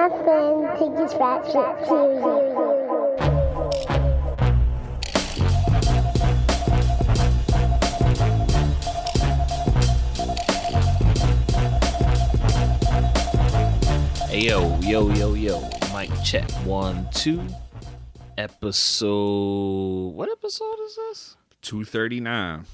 my friend take his rap shit serious. Hey yo, yo, yo, yo. Mic check one, two. Episode. What episode is this? 239.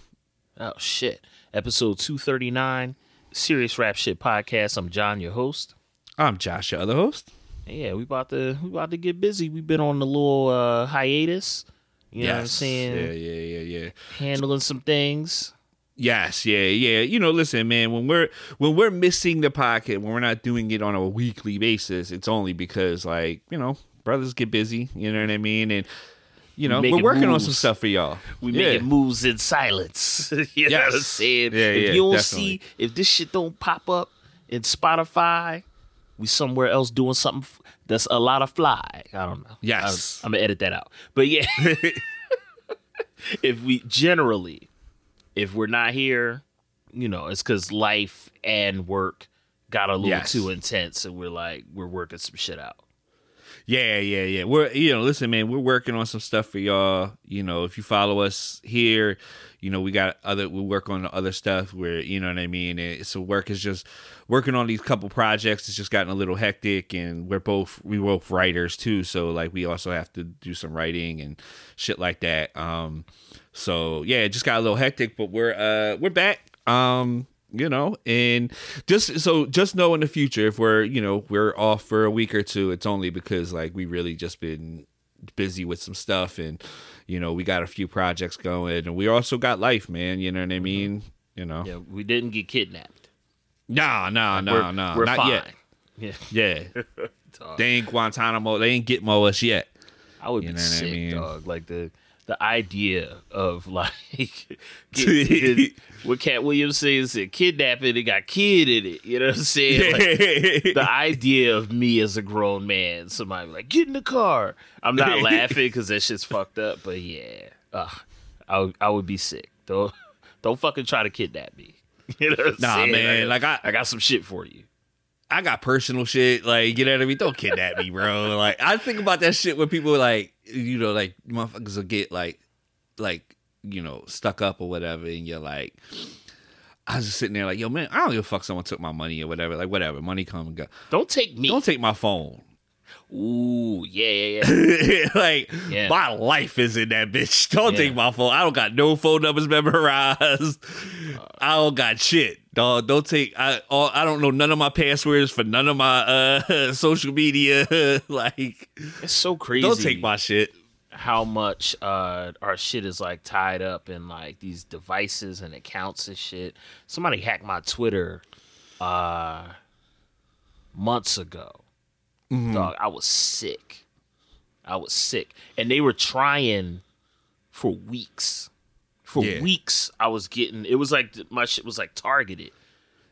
Oh shit. Episode 239. Serious Rap Shit Podcast. I'm John, your host. I'm Josh, your other host. Yeah, we about to we about to get busy. We've been on a little uh hiatus. You know what I'm saying? Yeah, yeah, yeah, yeah. Handling some things. Yes, yeah, yeah. You know, listen, man, when we're when we're missing the pocket, when we're not doing it on a weekly basis, it's only because like, you know, brothers get busy, you know what I mean? And you know, we're working on some stuff for y'all. We yeah. making moves in silence. you know what I'm Yes. saying? Yeah, if yeah, you don't definitely. see, if this shit don't pop up in Spotify, we somewhere else doing something f- that's a lot of fly. I don't know. Yes. I'm, I'm gonna edit that out. But yeah, if we generally, if we're not here, you know, it's because life and work got a little Yes. too intense, and we're like we're working some shit out. Yeah, yeah, yeah. We're you know, listen, man, we're working on some stuff for y'all. You know, if you follow us here, you know, we got other we work on other stuff where you know what I mean. And so work is just working on these couple projects. It's just gotten a little hectic, and we're both we both writers too. So like we also have to do some writing and shit like that. Um, so yeah, it just got a little hectic, but we're uh we're back. Um, you know, and just so just know in the future if we're you know we're off for a week or two, it's only because like we really just been busy with some stuff, and you know we got a few projects going, and we also got life, man. You know what I mm-hmm. mean? You know, Yeah, we didn't get kidnapped. nah, nah, nah, we're, nah, we're not fine. yet. Yeah, Yeah, they ain't Guantanamo, they ain't Gitmo us yet. I would You be what I sick, mean? dog. Like the the idea of like get, get- what Katt Williams says said kidnapping it got kid in it. You know what I'm saying? Like, the idea of me as a grown man, somebody like get in the car. I'm not laughing because that shit's fucked up, but yeah, Ugh, I would, I would be sick. Don't don't fucking try to kidnap me. You know Nah, saying? man, like, I- I got some shit for you. I got personal shit. Like, you know what I mean? Don't kidnap me, bro. Like, I think about that shit when people like, you know, like motherfuckers will get like, like, you know, stuck up or whatever, and you're like, I was just sitting there like, yo, man, I don't give a fuck. Someone took my money or whatever. Like, whatever, money come and go. Don't take me. Don't take my phone. Ooh, yeah, yeah, yeah. like, Yeah. my life is in that bitch. Don't Yeah. take my phone. I don't got no phone numbers memorized. Uh, I don't got shit. Dog, don't take. I all, I don't know none of my passwords for none of my uh social media. like, It's so crazy. don't take my shit. how much uh our shit is like tied up in like these devices and accounts and shit. Somebody hacked my Twitter uh months ago. Mm-hmm. Dog, I was sick. I was sick. And they were trying for weeks. For Yeah. weeks I was getting it was like my shit was like targeted.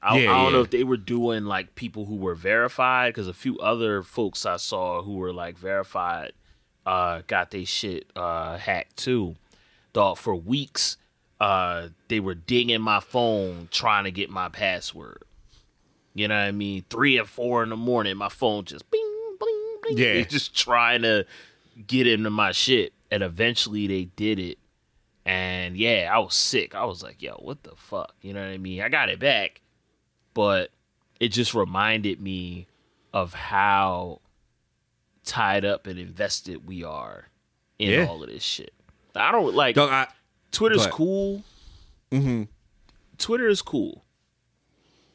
I, Yeah, I don't know if they were doing like people who were verified because a few other folks I saw who were like verified uh got their shit uh hacked too. Dog for weeks uh they were dinging my phone trying to get my password. You know what I mean? Three or four in the morning, my phone just bing bling bling. Yeah. Just trying to get into my shit. And eventually they did it. And yeah, I was sick. I was like, yo, what the fuck? You know what I mean? I got it back, but it just reminded me of how tied up and invested we are in Yeah. all of this shit. I don't like Dog, I, Twitter's cool. mm-hmm. Twitter is cool.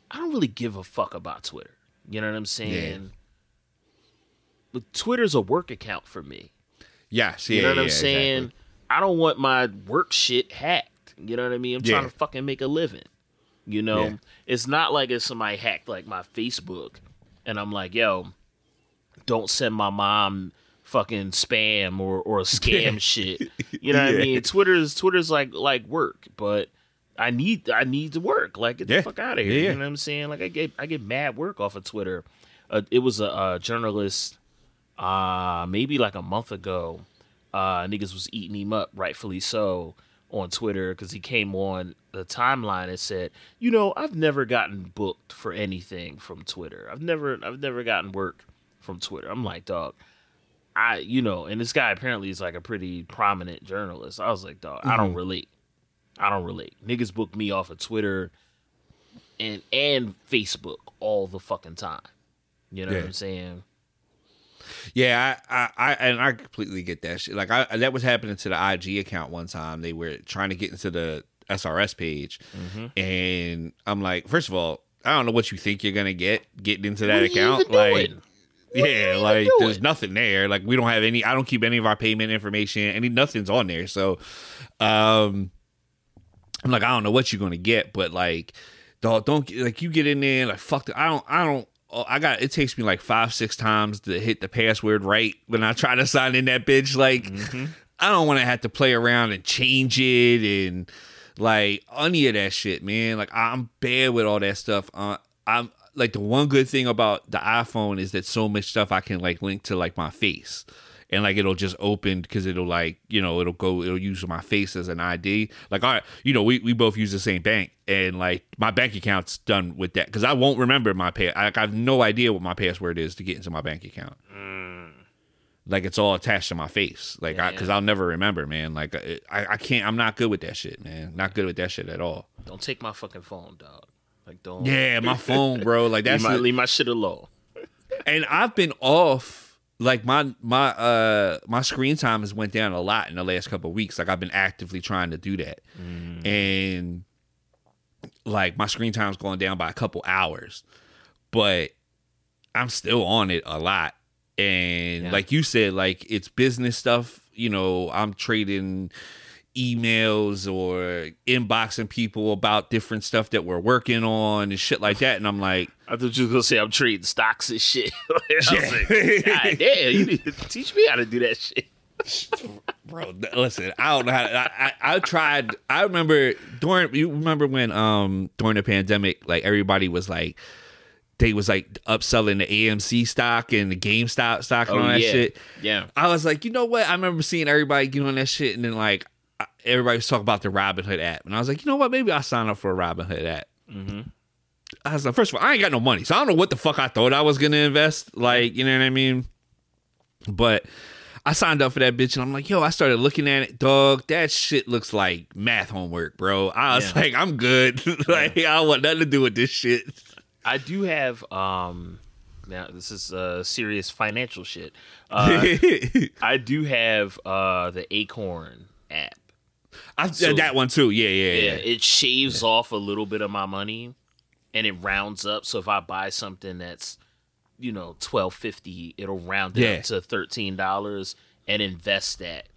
I don't really give a fuck about Twitter. You know what I'm saying? But Twitter's a work account for me. Yes, yeah, You know what yeah, I'm saying? exactly. I don't want my work shit hacked. You know what I mean? I'm trying to fucking make a living. You know, Yeah. it's not like if somebody hacked like my Facebook and I'm like, yo, don't send my mom fucking spam or, or scam shit. You know what I mean? Twitter's Twitter's like like work, but I need I need to work. Like get Yeah. the fuck out of here. Yeah, yeah. You know what I'm saying? Like I get I get mad work off of Twitter. Uh, it was a, a journalist uh maybe like a month ago uh niggas was eating him up rightfully so on twitter because he came on the timeline and said you know i've never gotten booked for anything from twitter i've never i've never gotten work from Twitter. I'm like, dog, I you know, and this guy apparently is like a pretty prominent journalist. I was like, dog, I don't relate. I don't relate. Niggas book me off of Twitter and and Facebook all the fucking time. You know Yeah. what I'm saying? Yeah, I, I, I, and I completely get that shit. Like, I that was happening to the IG account one time. They were trying to get into the SRS page, Mm-hmm. and I'm like, first of all, I don't know what you think you're gonna get getting into that What are you account. Like, doing? What are you yeah, like doing? there's nothing there. Like, we don't have any. I don't keep any of our payment information. Any nothing's on there. So, um, I'm like, I don't know what you're gonna get, but like, dog, don't like you get in there like fuck. The, I don't. I don't. Oh, I got. It takes me like five, six times to hit the password right when I try to sign in that bitch. Like, Mm-hmm. I don't want to have to play around and change it and like any of that shit, man. Like, I'm bad with all that stuff. Uh, I'm like the one good thing about the iPhone is that so much stuff I can like link to like my face and like it'll just open because it'll like you know it'll go it'll use my face as an ID. Like all right, you know we, we both use the same bank and like my bank account's done with that because I won't remember my pay. Like I have no idea what my password is to get into my bank account. Mm. Like it's all attached to my face. Like I Yeah. because I'll never remember, man. Like I I can't. I'm not good with that shit, man. Not good with that shit at all. Don't take my fucking phone, dog. Like don't Yeah, my phone, bro. Like that's leave, my, leave my shit alone. and I've been off like my my uh my screen time has went down a lot in the last couple of weeks. Like I've been actively trying to do that, and like my screen time's going down by a couple hours, but I'm still on it a lot. And Yeah. like you said, like it's business stuff. You know, I'm trading emails or inboxing people about different stuff that we're working on and shit like that. And I'm like, I thought you was gonna say I'm trading stocks and shit. I was Yeah. like, God damn, you need to teach me how to do that shit. bro listen i don't know how to, I, I i tried i remember during you remember when um during the pandemic like everybody was like they was like upselling the amc stock and the gamestop stock and all that Oh, yeah. shit Yeah. i was like you know what i remember seeing everybody get on that shit and then like I- everybody was talking about the robinhood app and i was like you know what maybe i'll sign up for a robinhood app I was like, first of all, I ain't got no money, so I don't know what the fuck I thought I was gonna invest. Like, you know what I mean? But I signed up for that bitch, and I'm like, yo, I started looking at it, dog. That shit looks like math homework, bro. I was Yeah. like, I'm good. like, I don't want nothing to do with this shit. I do have um now this is uh serious financial shit. Uh, I do have uh the Acorn app. I, So- that one too. Yeah, yeah, Yeah, yeah. it shaves off a little bit of my money and it rounds up. So if I buy something that's, you know, twelve fifty, it'll round it Yeah. up to thirteen dollars and invest that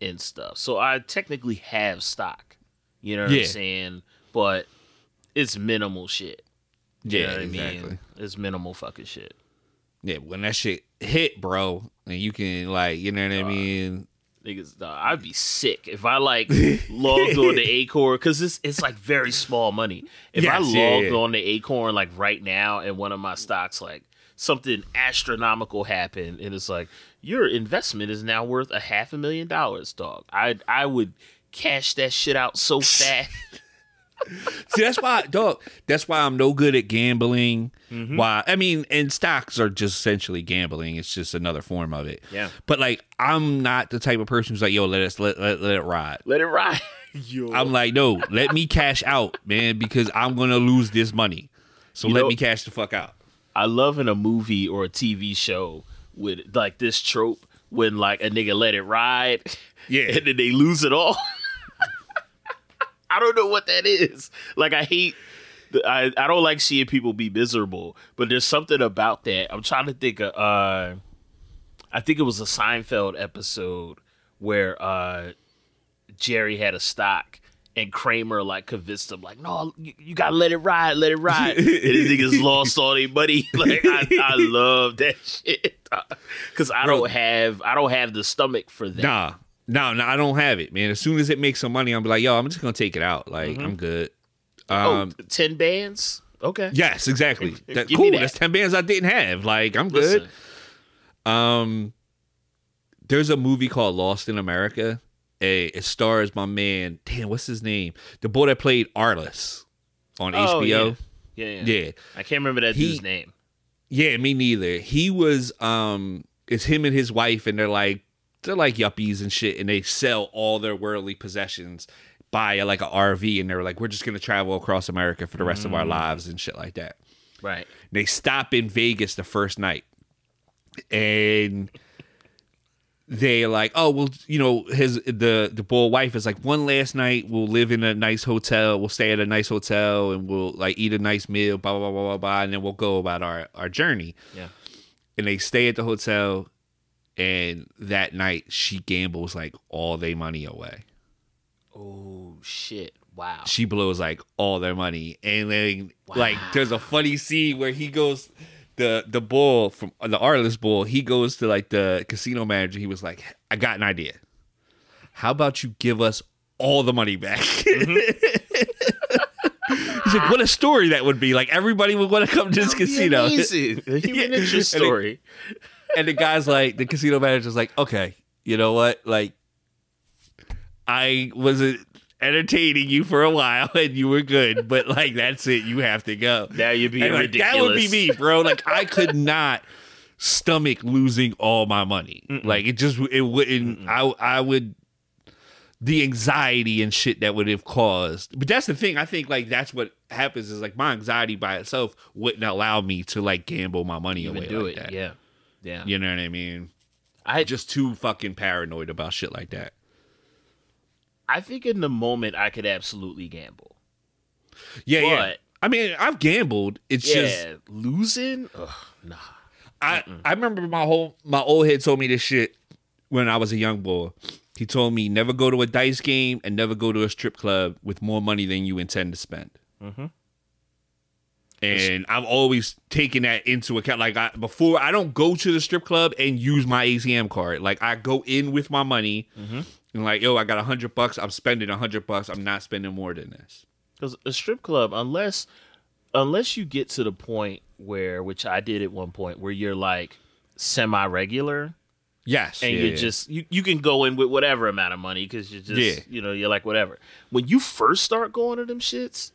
in stuff. So I technically have stock. You know what Yeah. I'm saying? But it's minimal shit. You Yeah, what I exactly. mean? It's minimal fucking shit. Yeah, when that shit hit, bro, and you can like, you know what I mean? Niggas, dog, I'd be sick if I like logged on to Acorn because it's it's like very small money. If I Yes, yeah, logged yeah. on to Acorn like right now and one of my stocks like something astronomical happened and it's like your investment is now worth a half a million dollars, dog. I I would cash that shit out so fast. See, that's why, dog. That's why I'm no good at gambling. Mm-hmm. Why? I mean, and stocks are just essentially gambling. It's just another form of it. Yeah. But like, I'm not the type of person who's like, "Yo, let us let let, let it ride." Let it ride. Yo. I'm like, no, let me cash out, man, because I'm gonna lose this money. So You let know- me cash the fuck out. I love in a movie or a TV show with like this trope when like a nigga let it ride, Yeah. and then they lose it all. I don't know what that is. Like I hate. I I don't like seeing people be miserable, but there's something about that. I'm trying to think of. uh I think it was a Seinfeld episode where uh Jerry had a stock. And Kramer like convinced him, like, no, you, you gotta let it ride, let it ride. and the niggas lost all their money. Like, I, I love that shit because I don't have, I don't have the stomach for that. Nah, no, no, I don't have it, man. As soon as it makes some money, I'm like, yo, I'm just gonna take it out. Like, Mm-hmm. I'm good. oh, Um, 10 bands. Okay. yes, exactly. That, cool. that. That's ten bands I didn't have. Like, I'm good. Listen, Um, there's a movie called Lost in America. A it stars my man. Damn, what's his name? The boy that played Arliss on Oh, HBO. yeah, yeah. Yeah. I can't remember that He- dude's name. Yeah, me neither. He was um it's him and his wife and they're like they're like yuppies and shit and they sell all their worldly possessions buy like a RV and they're like we're just to travel across America for the rest of our mm. lives and shit like that. Right. They stop in Vegas the first night. And they're like, oh well, you know, his the the boy wife is like, one last night we'll live in a nice hotel, we'll stay at a nice hotel, and we'll like eat a nice meal, blah blah blah blah blah, and then we'll go about our our journey. Yeah. And they stay at the hotel, and that night she gambles like all their money away. Oh shit! Wow. She blows like all their money, and then like there's a funny scene where he goes. The the bull from the Arliss bull, he goes to like the casino manager. He was like, "I got an idea. How about you give us all the money back?" Mm-hmm. He's like, "What a story that would be! Like everybody would want to come to this casino." Amazing. A human Yeah. interest story. And the guy's like, the casino manager's like, okay, you know what? Like, I was entertaining you for a while and you were good, but like, that's it. You have to go. Now you're being like, ridiculous. That would be me, bro. Like, I could not stomach losing all my money. Like, it just, it wouldn't, I, I would, the anxiety and shit that would have caused. But that's the thing. I think like that's what happens is like my anxiety by itself wouldn't allow me to like gamble my money Even away do like it. that. Yeah. Yeah. You know what I mean? I Just too fucking paranoid about shit like that. I think in the moment I could absolutely gamble. Yeah, yeah. I mean, I've gambled. It's Yeah. just losing. Ugh, nah. I I remember my whole my old head told me this shit when I was a young boy. He told me never go to a dice game and never go to a strip club with more money than you intend to spend. Mhm. And I've always taken that into account. Like I, before, I don't go to the strip club and use my ATM card. Like I go in with my money mm-hmm. and like, yo, I got a hundred bucks. I'm spending a hundred bucks. I'm not spending more than this. Because a strip club, unless unless you get to the point where, which I did at one point, where you're like semi regular Yes, and yeah, you're yeah. just you, you can go in with whatever amount of money because you're just Yeah. you know you're like whatever. When you first start going to them shits,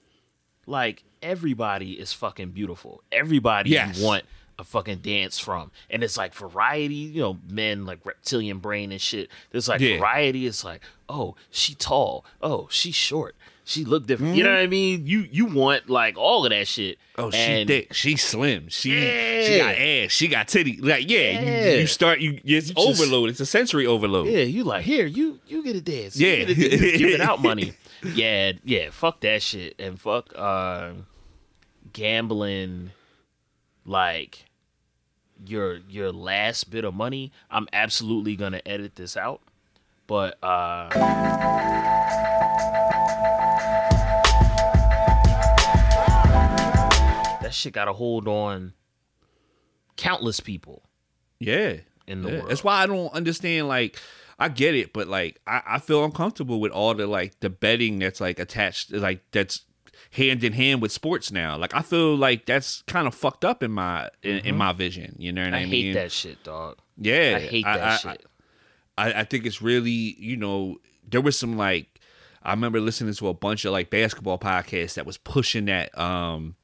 like everybody is fucking beautiful. Everybody Yes. you want a fucking dance from, and it's like variety. You know, men like reptilian brain and shit. There's like Yeah. variety. It's like oh she tall, oh she short. She look different. You know what I mean? You you want like all of that shit. Mm-hmm. Oh, she And- thick. She slim. She she got ass. She got titty. Like yeah, Yeah. You, you start you it's You just- overload. It's a sensory overload. Yeah, you like here, you you get a dance. You Yeah. get dance. Just giving out money. Yeah, yeah. Fuck that shit and fuck uh, gambling. Like your your last bit of money. I'm absolutely gonna edit this out, but uh, that shit got a hold on countless people Yeah. in the Yeah. world. That's why I don't understand. Like, I get it, but like, I, I feel uncomfortable with all the like the betting that's like attached, like that's hand in hand with sports now. Like, I feel like that's kind of fucked up in my in, in my vision. You know what I, Mm-hmm. I mean? hate that shit, dog. Yeah, I hate that I- I- shit. I, I think it's really, you know, there was some like I remember listening to a bunch of like basketball podcasts that was pushing that um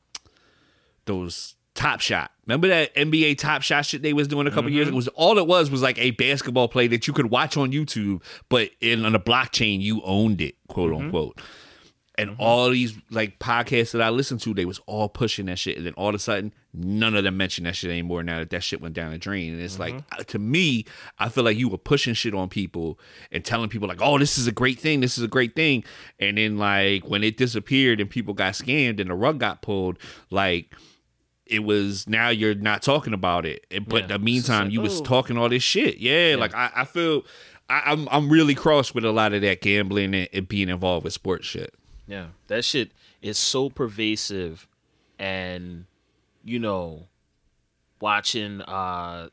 those top shot. Remember that NBA top shot shit they was doing a couple years ago? It was all it was was like a basketball play that you could watch on YouTube, but in on a blockchain you owned it, quote unquote. And all these like podcasts that I listened to, they was all pushing that shit, and then all of a sudden, none of them mention that shit anymore. Now that that shit went down the drain, and it's like uh, to me, I feel like you were pushing shit on people and telling people like, "Oh, this is a great thing, this is a great thing," and then like when it disappeared and people got scammed and the rug got pulled, like it was now you're not talking about it, but Yeah. the meantime, like, you was talking all this shit. Yeah, like I, I feel. I, I'm I'm really cross with a lot of that gambling and, and being involved with sports shit. Yeah, that shit is so pervasive, and you know, watching uh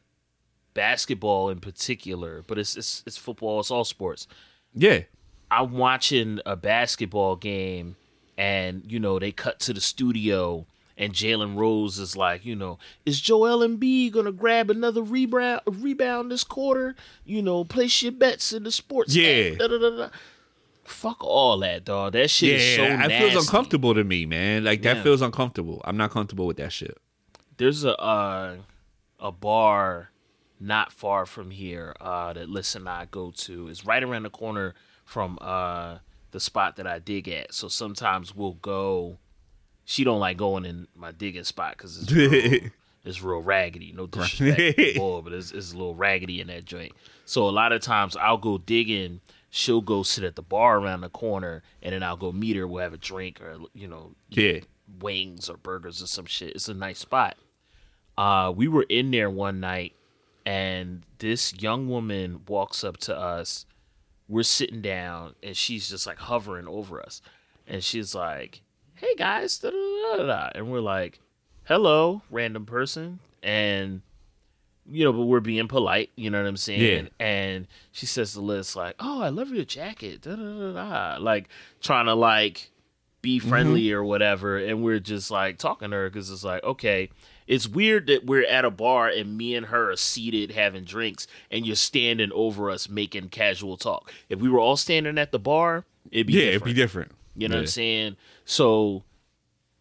basketball in particular, but it's it's it's football, it's all sports. Yeah, I'm watching a basketball game, and you know they cut to the studio, and Jalen Rose is like, you know, is Joel Embiid gonna grab another rebound rebound this quarter? You know, place your bets in the sports. app, Yeah. da, da, da, da. Fuck all that, dog. That shit yeah, is so it nasty. feels uncomfortable to me, man. Like that Yeah. feels uncomfortable. I'm not comfortable with that shit. there's a uh, a bar not far from here uh, that Listen and I go to. It's right around the corner from uh, the spot that I dig at. So sometimes we'll go. She don't like going in my digging spot because it's real, it's real raggedy. No disrespect, boy, but it's, it's a little raggedy in that joint. So a lot of times I'll go digging. She'll go sit at the bar around the corner, and then I'll go meet her. We'll have a drink or you know Yeah. wings or burgers or some shit. It's a nice spot. Uh, we were in there one night, and this young woman walks up to us. We're sitting down, and she's just like hovering over us, and she's like, "Hey guys," da, da, da, and we're like, "Hello, random person," and you know, but we're being polite. You know what I'm saying? Yeah. And she says to Liz like, "Oh, I love your jacket," da, da, da, da. like trying to like be mm-hmm. friendly or whatever and we're just like talking to her because it's like okay it's weird that we're at a bar and me and her are seated having drinks and you're standing over us making casual talk if we were all standing at the bar it'd be Yeah, different. it'd be different. you know what i'm saying so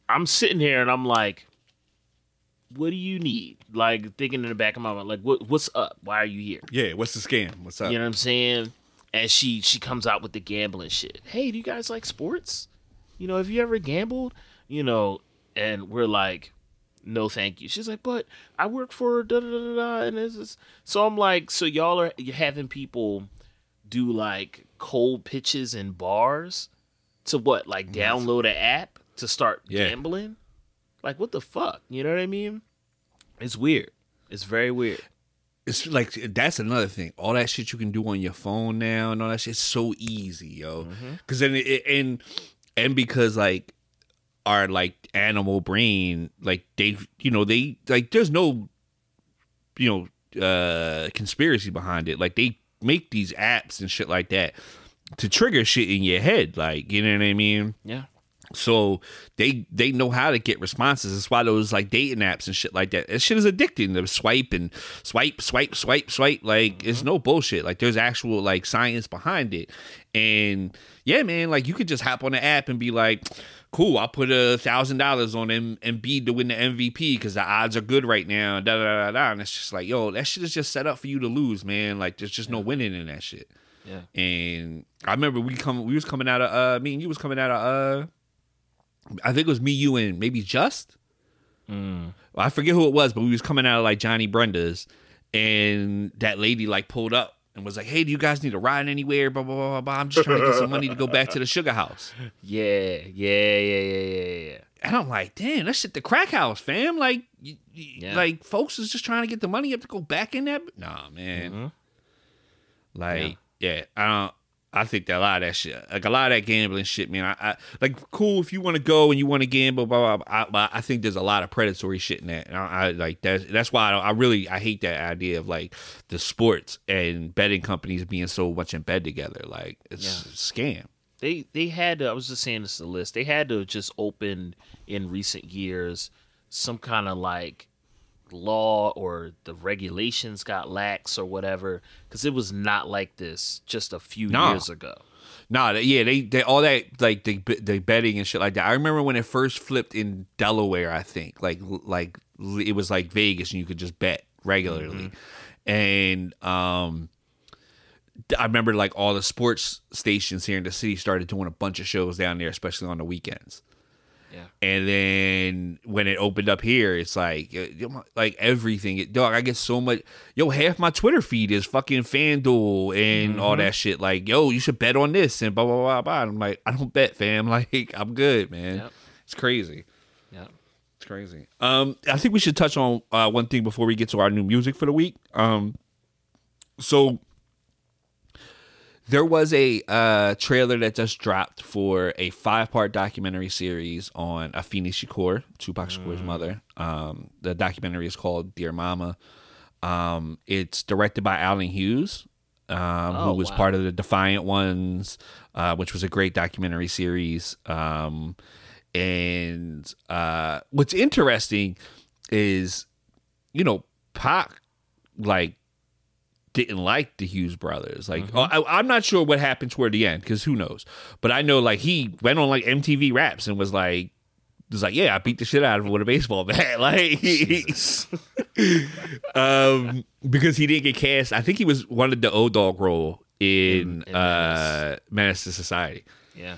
i'm sitting here and i'm like what do you need like thinking in the back of my mind like what, what's up why are you here Yeah, what's the scam? What's up? you know what I'm saying? And she she comes out with the gambling shit. Hey, do you guys like sports? You know, have you ever gambled? You know, and we're like, no, thank you. She's like, but I work for da da da da, and this is so I'm like, so y'all are you having people do like cold pitches in bars to what? Like download an app to start Yeah. gambling? Like what the fuck? You know what I mean? It's weird. It's very weird. it's like that's another thing. All that shit you can do on your phone now and all that shit's so easy, yo. Mm-hmm. Because then it, and and because like our like animal brain, like they, you know, they like there's no, you know, uh conspiracy behind it. Like they make these apps and shit like that to trigger shit in your head. Like you know what I mean. Yeah. So they they know how to get responses. That's why those like dating apps and shit like that. That shit is addicting. The swipe and swipe, swipe, swipe, swipe. Like it's no bullshit. Like there's actual like science behind it. And yeah, man, like you could just hop on the app and be like, cool, I'll put a thousand dollars on M- Embiid to win the MVP because the odds are good right now. Da da da da. And it's just like, yo, that shit is just set up for you to lose, man. Like there's just no winning in that shit. Yeah. And I remember we come we was coming out of uh me and you was coming out of uh I think it was me, you, and maybe Just. Mm. I forget who it was, but we was coming out of like Johnny Brenda's, and that lady like pulled up and was like, "Hey, do you guys need a ride anywhere?" Blah blah blah blah. blah. I'm just trying to get some money to go back to the sugar house. Yeah, yeah, yeah, yeah, yeah, yeah. And I'm like, "Damn, that shit the crack house, fam. Like, Yeah. like folks is just trying to get the money up to go back in that. Nah, man. Mhm. Like, yeah, I don't. I think that a lot of that shit, like a lot of that gambling shit, man. I, I like cool if you want to go and you want to gamble, blah blah. blah I, but I think there's a lot of predatory shit in that, and I, I like that's that's why I, I really I hate that idea of like the sports and betting companies being so much in bed together. Like it's Yeah. a scam. They they had to. I was just saying this to the list. They had to just open in recent years some kind of like law or the regulations got lax or whatever because it was not like this just a few No. years ago. Nah, yeah, they, they all that like the they betting and shit like that. I remember when it first flipped in Delaware. I think like like it was like Vegas and you could just bet regularly, and um, I remember like all the sports stations here in the city started doing a bunch of shows down there, especially on the weekends. Yeah. And then when it opened up here, it's like, like everything. It, dog, I get so much. Yo, half my Twitter feed is fucking FanDuel and all that shit. Like, yo, you should bet on this and blah blah blah blah. And I'm like, I don't bet, fam. Like, I'm good, man. Yep. It's crazy. Yeah. It's crazy. Um, I think we should touch on uh, one thing before we get to our new music for the week. Um, so there was a uh, trailer that just dropped for a five-part documentary series on Afeni Shakur, Tupac Shakur's mother. Um, the documentary is called Dear Mama. Um, it's directed by Allen Hughes, um, Oh, who was wow. part of the Defiant Ones, uh, which was a great documentary series. Um, and uh, what's interesting is, you know, Pac like didn't like the Hughes brothers. Like, oh, I, I'm not sure what happened toward the end because who knows. But I know like he went on like MTV Raps and was like was like, "Yeah, I beat the shit out of him with a baseball bat." like, um, because he didn't get cast. I think he was wanted the O-Dog role in, In- in uh, Menace to Society, Yeah.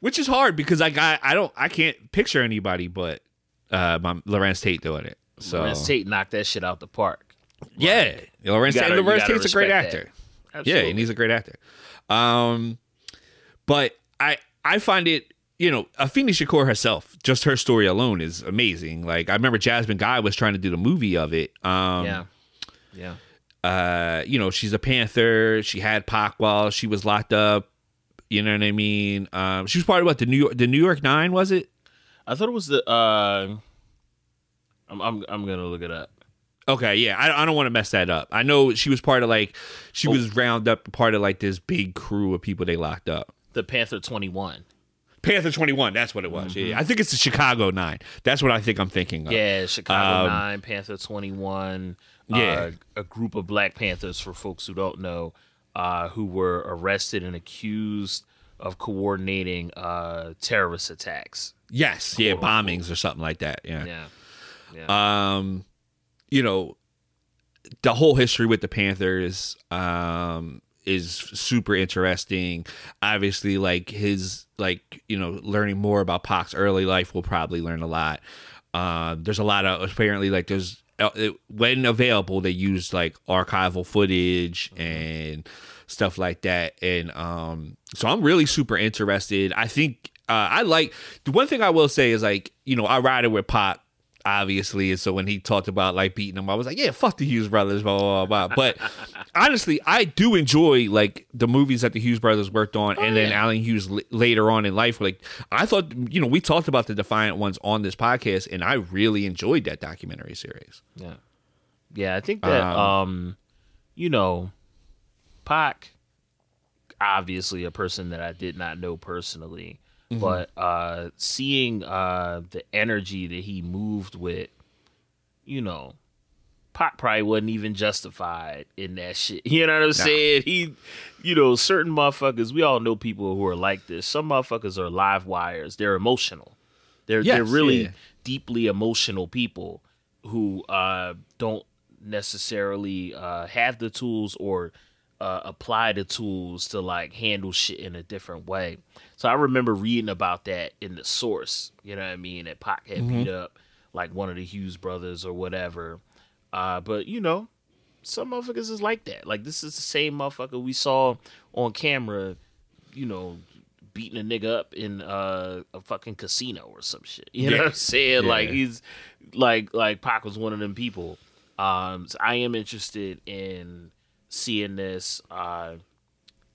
which is hard because like I I don't I can't picture anybody but uh, my Larenz Tate doing it. So Larenz Tate knocked that shit out the park. Yeah, You Tate. gotta- you Larenz gotta Tate's a great actor. Yeah, and he's a great actor. Um, but I I find it, you know, Afeni Shakur herself, just her story alone is amazing. Like I remember Jasmine Guy was trying to do the movie of it. Um, yeah. Yeah. uh, you know, she's a Panther. She had Pac while she was locked up. You know what I mean? Um, she was part of what the New York, the New York Nine was it? I thought it was the. Uh, I'm I'm I'm gonna look it up. Okay, yeah, I, I don't want to mess that up. I know she was part of like she was round up part of like this big crew of people they locked up. The Panther 21. Panther 21, that's what it was. Yeah, I think it's the Chicago 9. That's what I think I'm thinking of. Yeah, Chicago Um, Nine, Panther 21. Yeah. Uh, a group of Black Panthers, for folks who don't know, uh, who were arrested and accused of coordinating uh, terrorist attacks. Yes, yeah, bombings or something like that. Yeah. Yeah. Yeah. Um, you know, the whole history with the Panthers um is super interesting. Obviously, like his like you know learning more about Pac's early life, we'll probably learn a lot. Uh, there's a lot of apparently like there's uh, when available they use like archival footage and stuff like that and um so i'm really super interested i think uh i like the one thing i will say is like you know i ride it with pop obviously and so when he talked about like beating them i was like yeah fuck the hughes brothers blah blah blah, blah. but honestly i do enjoy like the movies that the hughes brothers worked on and then yeah. allen hughes l- later on in life like i thought you know we talked about the defiant ones on this podcast and i really enjoyed that documentary series Yeah. Yeah, I think that Um, um you know, Pac obviously a person that I did not know personally, Mm-hmm. but uh seeing uh the energy that he moved with, you know, Pac probably wasn't even justified in that shit. You know what I'm saying? He you know, certain motherfuckers, we all know people who are like this. Some motherfuckers are live wires. They're emotional. They're they're really yeah. deeply emotional people who uh, don't necessarily uh, have the tools or uh, apply the tools to like handle shit in a different way. So I remember reading about that in the source. You know what I mean? That Pac had beat up like one of the Hughes brothers or whatever. Uh, but you know, some motherfuckers is like that. Like this is the same motherfucker we saw on camera. You know, beating a nigga up in uh, a fucking casino or some shit. You know what I'm saying? Like he's like like Pac was one of them people. Um, so I am interested in seeing this. Uh,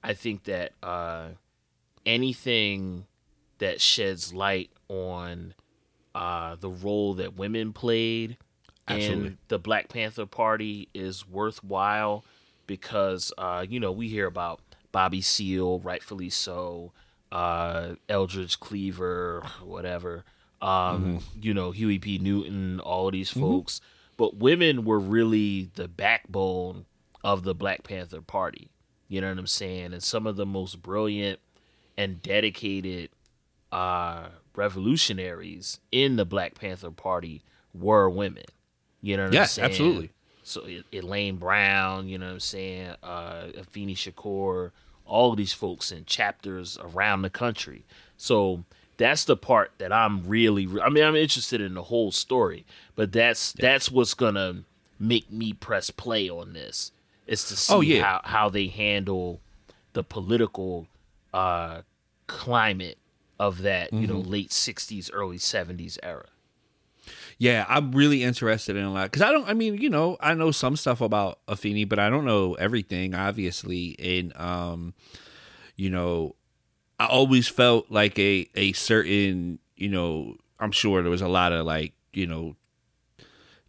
I think that uh, anything that sheds light on uh, the role that women played Absolutely. in the Black Panther Party is worthwhile because uh, you know we hear about Bobby Seale, rightfully so, uh, Eldridge Cleaver, whatever. Um, You know Huey P. Newton, all these folks, but women were really the backbone of the Black Panther Party. You know what I'm saying? And some of the most brilliant and dedicated uh, revolutionaries in the Black Panther Party were women. You know what Yes, I'm saying? absolutely. So Elaine Brown, you know what I'm saying? Uh, Afeni Shakur, all of these folks in chapters around the country. So that's the part that I'm really. I mean, I'm interested in the whole story, but that's that's what's gonna make me press play on this. Is to see Oh, yeah. how how they handle the political uh, climate of that, you know, late '60s, early '70s era. Yeah, I'm really interested in a lot because I don't. I mean, you know, I know some stuff about Afeni, but I don't know everything, obviously. And um, you know, I always felt like a a certain, you know, I'm sure there was a lot of like, you know,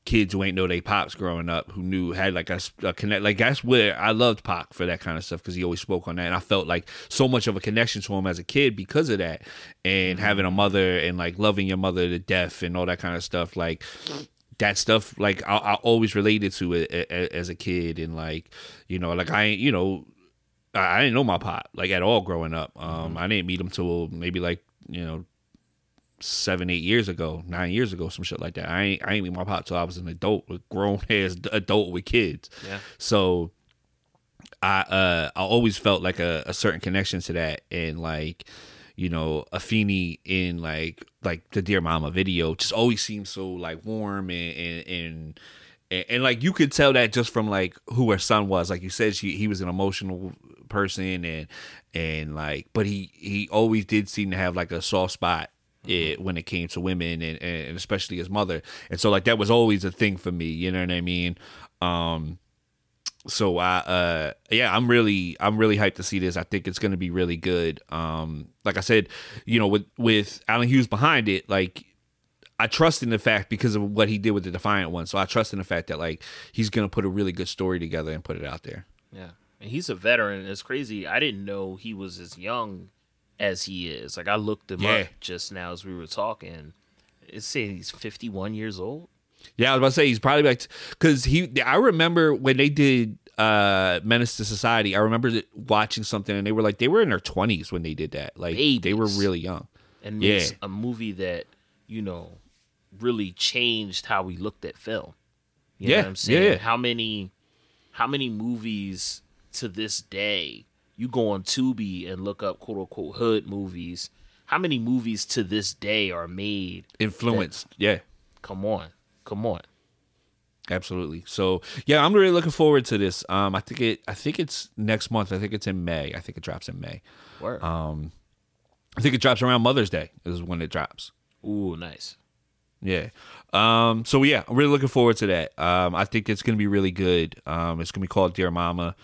kids who ain't know they pops growing up who knew had like a, s- a connect. Like that's where I loved Pac for that kind of stuff because he always spoke on that, and I felt like so much of a connection to him as a kid because of that, and having a mother and like loving your mother to death and all that kind of stuff. Like that stuff, like I, I always related to it a- a- as a kid, and like you know, like I ain't you know. I I didn't know my pop like at all growing up. Um, I didn't meet him till maybe like you know seven, eight years ago, nine years ago, some shit like that. I ain't I ain't meet my pop till I was an adult, a grown ass adult with kids. Yeah. So I uh I always felt like a, a certain connection to that and like you know Afeni in like like the Dear Mama video just always seems so like warm and and, and and, and like you could tell that just from like who her son was like you said she he was an emotional person and and like but he he always did seem to have like a soft spot it, when it came to women and, and especially his mother and so like that was always a thing for me you know what i mean um so I uh yeah, I'm really I'm really hyped to see this. I think it's gonna be really good. Um like I said, you know, with with Allen Hughes behind it, like I trust in the fact because of what he did with the Defiant one. So I trust in the fact that like he's gonna put a really good story together and put it out there. Yeah. And he's a veteran. It's crazy. I didn't know he was as young as he is. Like I looked him Yeah. up just now as we were talking. It's saying he's 51 years old. Yeah, I was about to say he's probably like because he. I remember when they did uh Menace to Society. I remember watching something and they were like they were in their twenties when they did that. Like they were really young. and Yeah. makes a movie that you know really changed how we looked at film. You Yeah, know what I'm saying? yeah, yeah. How many how many movies to this day you go on Tubi and look up quote unquote hood movies? How many movies to this day are made? Influenced. Yeah. Come on, come on. Absolutely. So yeah, I'm really looking forward to this. Um, I think it. I think it's next month. I think it's in May. I think it drops in May. Word. Um, I think it drops around Mother's Day is when it drops. Ooh, nice. Yeah. Um, so yeah, I'm really looking forward to that. Um, I think it's gonna be really good. Um, it's gonna be called Dear Mama.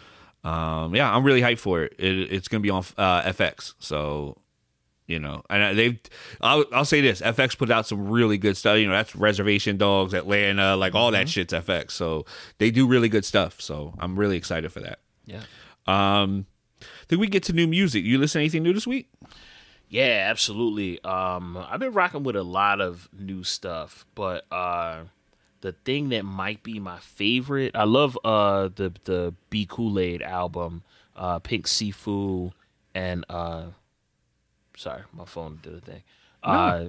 Um, yeah, I'm really hyped for it. it it's gonna be on uh, FX. So you know, and they've. I'll, I'll say this: FX put out some really good stuff. You know, that's Reservation Dogs, Atlanta, like all that shit's FX. So they do really good stuff. So I'm really excited for that. Yeah. Um, think we get to new music. You listen to anything new this week? Yeah, absolutely. Um, I've been rocking with a lot of new stuff, but uh, the thing that might be my favorite, I love uh the the B Kool Aid album, uh, Pink Siifu, and uh, sorry, my phone did a thing. Uh,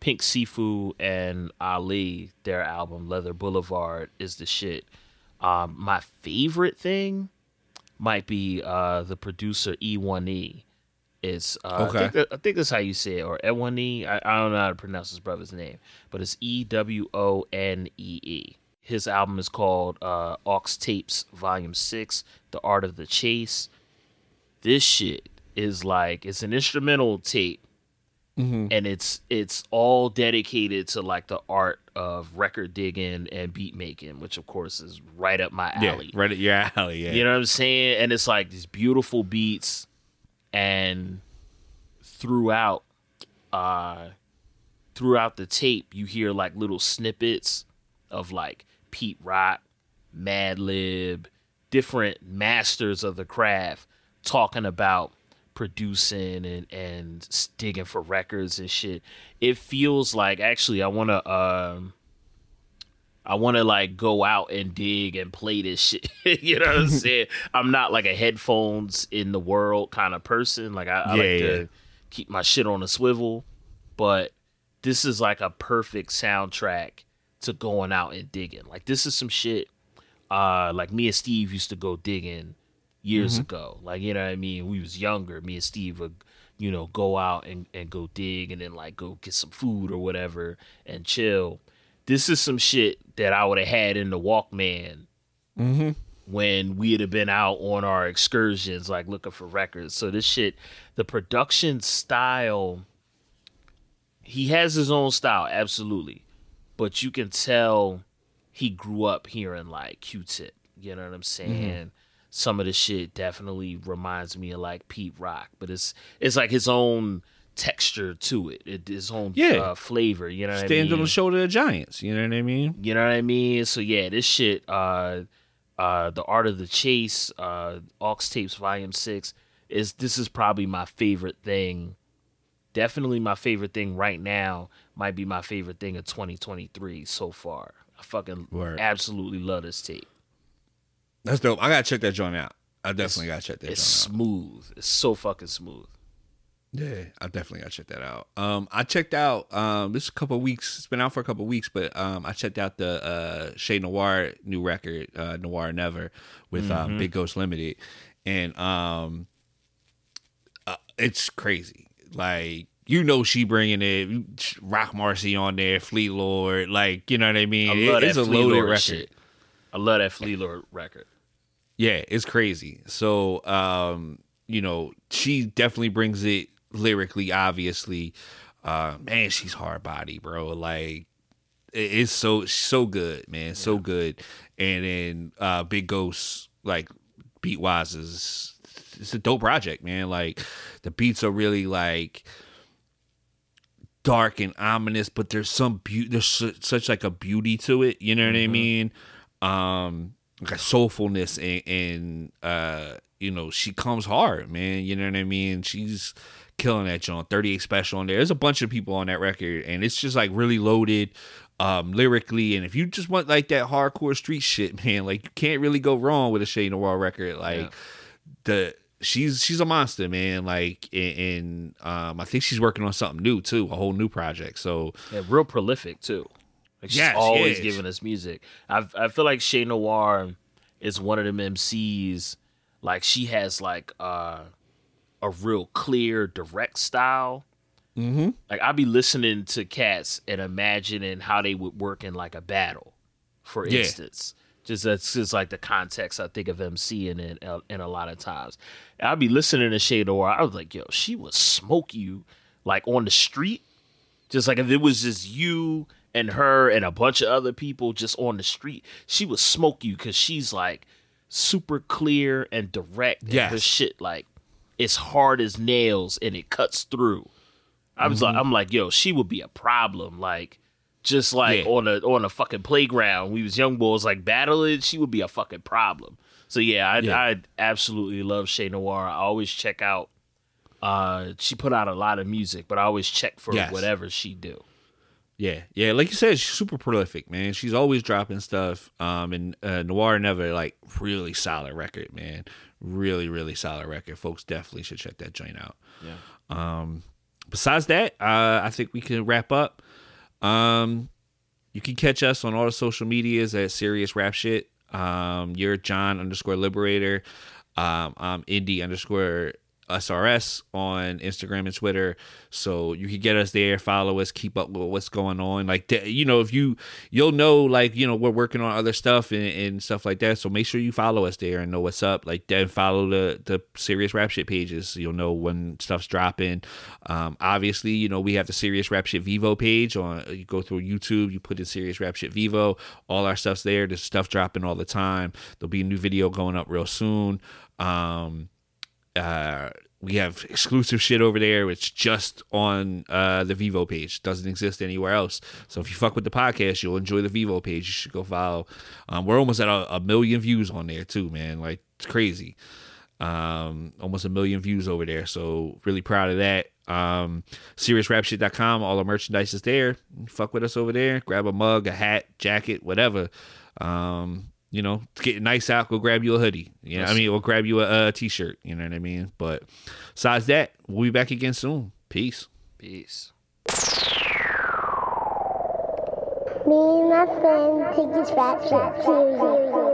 Pink Siifu and Ahwlee, their album Leather Boulevard is the shit. Um, my favorite thing might be uh the producer ewonee. It's uh, I, think that, I think that's how you say it, or E1E. I, I don't know how to pronounce his brother's name, but it's E W O N E E. His album is called uh, Aux Tapes Volume Six: The Art of the Chase. This shit is like it's an instrumental tape and it's it's all dedicated to like the art of record digging and beat making, which of course is right up my alley. Yeah, right at your alley. Yeah. You know what I'm saying? And it's like these beautiful beats, and throughout, uh, throughout the tape, you hear like little snippets of like Pete Rock, Madlib, different masters of the craft talking about producing and and digging for records and shit. It feels like actually I want to um I want to like go out and dig and play this shit. you know what I'm saying? I'm not like a headphones in the world kind of person. Like I, I Yeah, like yeah. to keep my shit on a swivel, but this is like a perfect soundtrack to going out and digging. Like this is some shit. Uh, like me and Steve used to go digging years ago. Like you know what I mean? We was younger. Me and Steve would, you know, go out and, and go dig and then like go get some food or whatever and chill. This is some shit that I would have had in the Walkman mm-hmm. when we'd have been out on our excursions, like looking for records. So this shit, the production style, he has his own style, absolutely, but you can tell he grew up hearing like Q-Tip. You know what I'm mm-hmm. saying? Some of the shit definitely reminds me of like Pete Rock, but it's it's like his own texture to it, it his own Yeah. uh, flavor. You know what I Stands mean? on the shoulder of giants. You know what I mean? You know what I mean? So yeah, this shit, uh uh The Art of the Chase, uh Aux Tapes Volume Six is this is probably my favorite thing. Definitely my favorite thing right now. Might be my favorite thing of 2023 so far. I fucking Word. absolutely love this tape. That's dope. I gotta check that joint out. I definitely gotta check that It's joint smooth. It's so fucking smooth. Yeah, I definitely gotta check that out. Um, I checked out um this is a couple weeks. It's been out for a couple weeks, but um, I checked out the uh Che Noir new record, uh, Noir Never, with um, Big Ghost Limited, and um, uh, it's crazy. Like you know, she bringing it. Rock Marcy on there, Flee Lord, like you know what I mean. I It- it's a Flea loaded Lord record. shit. I love that Flee Lord record. Yeah, it's crazy. So, um, you know, she definitely brings it lyrically, obviously. Uh, man, she's hard body, bro. Like it's so so good, man. So good. And then uh Big Ghost, like beat wise is it's a dope project, man. Like the beats are really like dark and ominous, but there's some beauty. There's su- such like a beauty to it. You know what I mean? Um, like a soulfulness and, and uh, you know, she comes hard, man. You know what I mean? She's killing that joint. 38 Spesh on there. There's a bunch of people on that record, and it's just like really loaded. Um, lyrically, and if you just want like that hardcore street shit, man, like you can't really go wrong with a Che Noir record. Like Yeah. the she's she's a monster, man. Like and, and um, I think she's working on something new too, a whole new project. So Yeah, real prolific too. Like she's Yes, always yes. giving us music. I I feel like Che Noir is one of them MCs. Like she has like uh, a real clear, direct style. Mm-hmm. Like I'd be listening to cats and imagining how they would work in like a battle, for Yeah. instance. Just that's just like the context I think of MC in it uh, in a lot of times. And I'd be listening to Che Noir I was like, yo, she would smoke you like on the street just like if it was just you and her and a bunch of other people just on the street, she would smoke you because she's like super clear and direct. Yes. her shit like it's hard as nails and it cuts through. I was Mm-hmm. like, I'm like, yo, she would be a problem. Like, just like Yeah. on a on a fucking playground, we was young boys like battling. She would be a fucking problem. So yeah, I Yeah. I absolutely love Che Noir. I always check out. Uh, she put out a lot of music, but I always check for Yes. whatever she do. Yeah, yeah, like you said, she's super prolific, man. She's always dropping stuff. Um, and uh, Noir Never, like, really solid record, man. Really, really solid record. Folks definitely should check that joint out. Yeah. Um, besides that, uh, I think we can wrap up. Um, you can catch us on all the social medias at Serious Rap Shit. Um, you're John underscore Liberator. Um, I'm Indie underscore SRS on Instagram and Twitter. So you can get us there, follow us, keep up with what's going on. Like, you know, if you, you'll know, like, you know, we're working on other stuff and, and stuff like that. So make sure you follow us there and know what's up. Like, then follow the, the serious rap shit pages. You'll know when stuff's dropping. Um, obviously, you know, we have the serious rap shit Vevo page on, you go through YouTube, you put in serious rap shit Vevo, all our stuff's there. There's stuff dropping all the time. There'll be a new video going up real soon. Um, uh, we have exclusive shit over there. It's just on uh, the Vevo page. Doesn't exist anywhere else. So if you fuck with the podcast, you'll enjoy the Vevo page. You should go follow. Um, we're almost at a, a million views on there too, man. Like it's crazy. Um, almost a million views over there. So really proud of that. Um, SeriousRapShit.com. All the merchandise is there. Fuck with us over there. Grab a mug, a hat, jacket, whatever. Um, you know, it's getting nice out. Go grab you a hoodie. You know, I mean, we'll grab you a, a t-shirt. You know what I mean. But besides that, we'll be back again soon. Peace. Peace. Me and my friend take this rap shit serious.